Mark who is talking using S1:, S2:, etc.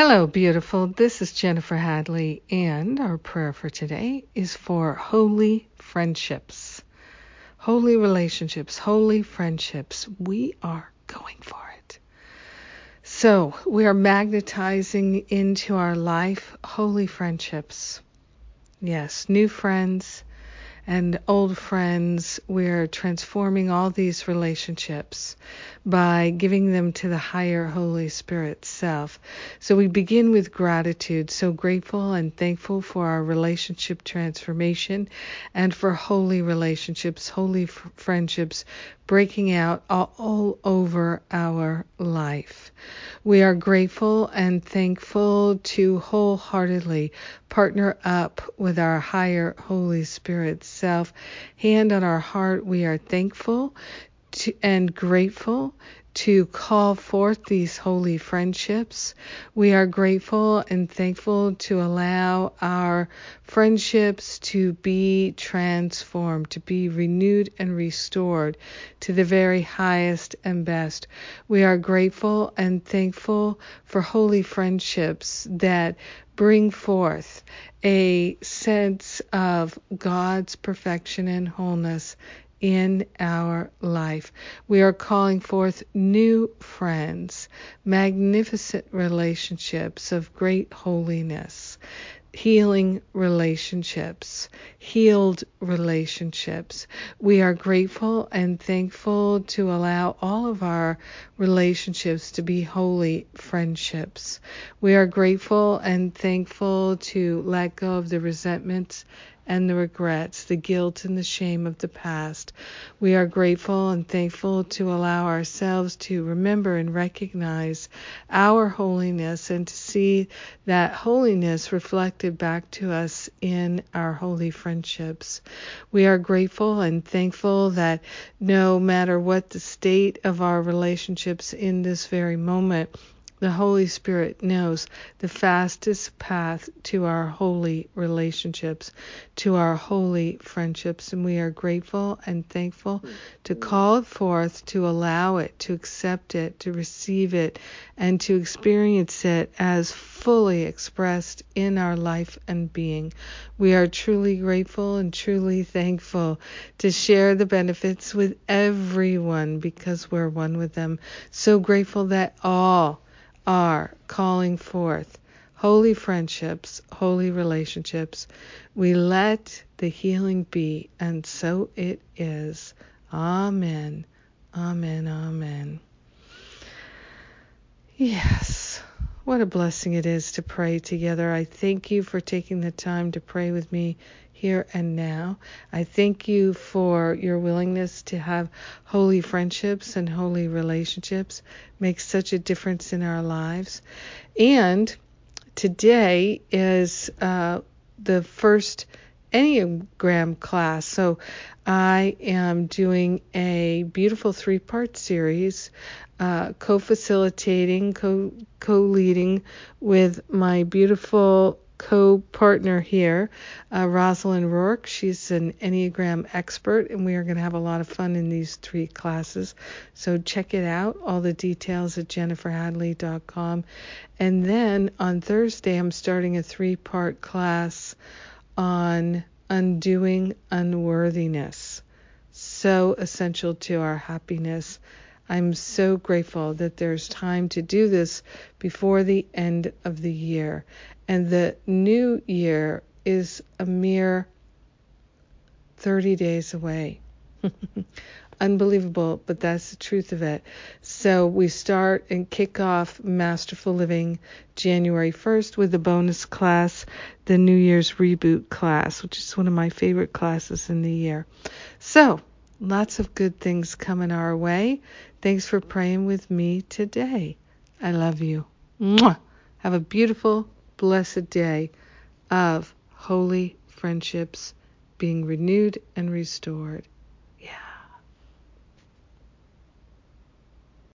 S1: Hello, beautiful. This is Jennifer Hadley, and our prayer for today is for holy friendships. Holy relationships, holy friendships. We are going for it. So, we are magnetizing into our life holy friendships. Yes, new friends, and old friends, we're transforming all these relationships by giving them to the higher Holy Spirit self. So we begin with gratitude, so grateful and thankful for our relationship transformation and for holy relationships, holy f- friendships breaking out all, over our life. We are grateful and thankful to wholeheartedly partner up with our higher Holy Spirit self. Hand on our heart, we are thankful to, and grateful to call forth these holy friendships. We are grateful and thankful to allow our friendships to be transformed, to be renewed and restored to the very highest and best. We are grateful and thankful for holy friendships that bring forth a sense of God's perfection and wholeness in our life. We are calling forth new friends, magnificent relationships of great holiness, healing relationships, healed relationships. We are grateful and thankful to allow all of our relationships to be holy friendships. We are grateful and thankful to let go of the resentments and the regrets, the guilt and the shame of the past. We are grateful and thankful to allow ourselves to remember and recognize our holiness and to see that holiness reflected back to us in our holy friendships. We are grateful and thankful that no matter what the state of our relationships in this very moment, the Holy Spirit knows the fastest path to our holy relationships, to our holy friendships, and we are grateful and thankful to mm-hmm. call it forth, to allow it, to accept it, to receive it, and to experience it as fully expressed in our life and being. We are truly grateful and truly thankful to share the benefits with everyone because we're one with them. So grateful that all are calling forth holy friendships, holy relationships. We let the healing be, and so it is. Amen. Amen. Amen. Yes. What a blessing it is to pray together. I thank you for taking the time to pray with me here and now. I thank you for your willingness to have holy friendships and holy relationships. Makes such a difference in our lives. And today is uh, the first Enneagram class. So I am doing a beautiful three part series, uh, co facilitating, co leading with my beautiful co-partner here, uh, Rosalind Rourke. She's an Enneagram expert, and we are going to have a lot of fun in these three classes. So check it out. All the details at jenniferhadley.com. And then on Thursday, I'm starting a three-part class on undoing unworthiness. So essential to our happiness. I'm so grateful that there's time to do this before the end of the year. And the new year is a mere 30 days away. Unbelievable, but that's the truth of it. So we start and kick off Masterful Living January 1st with the bonus class, the New Year's Reboot class, which is one of my favorite classes in the year. So Lots of good things coming our way. Thanks for praying with me today. I love you. Mwah. Have a beautiful, blessed day of holy friendships being renewed and restored.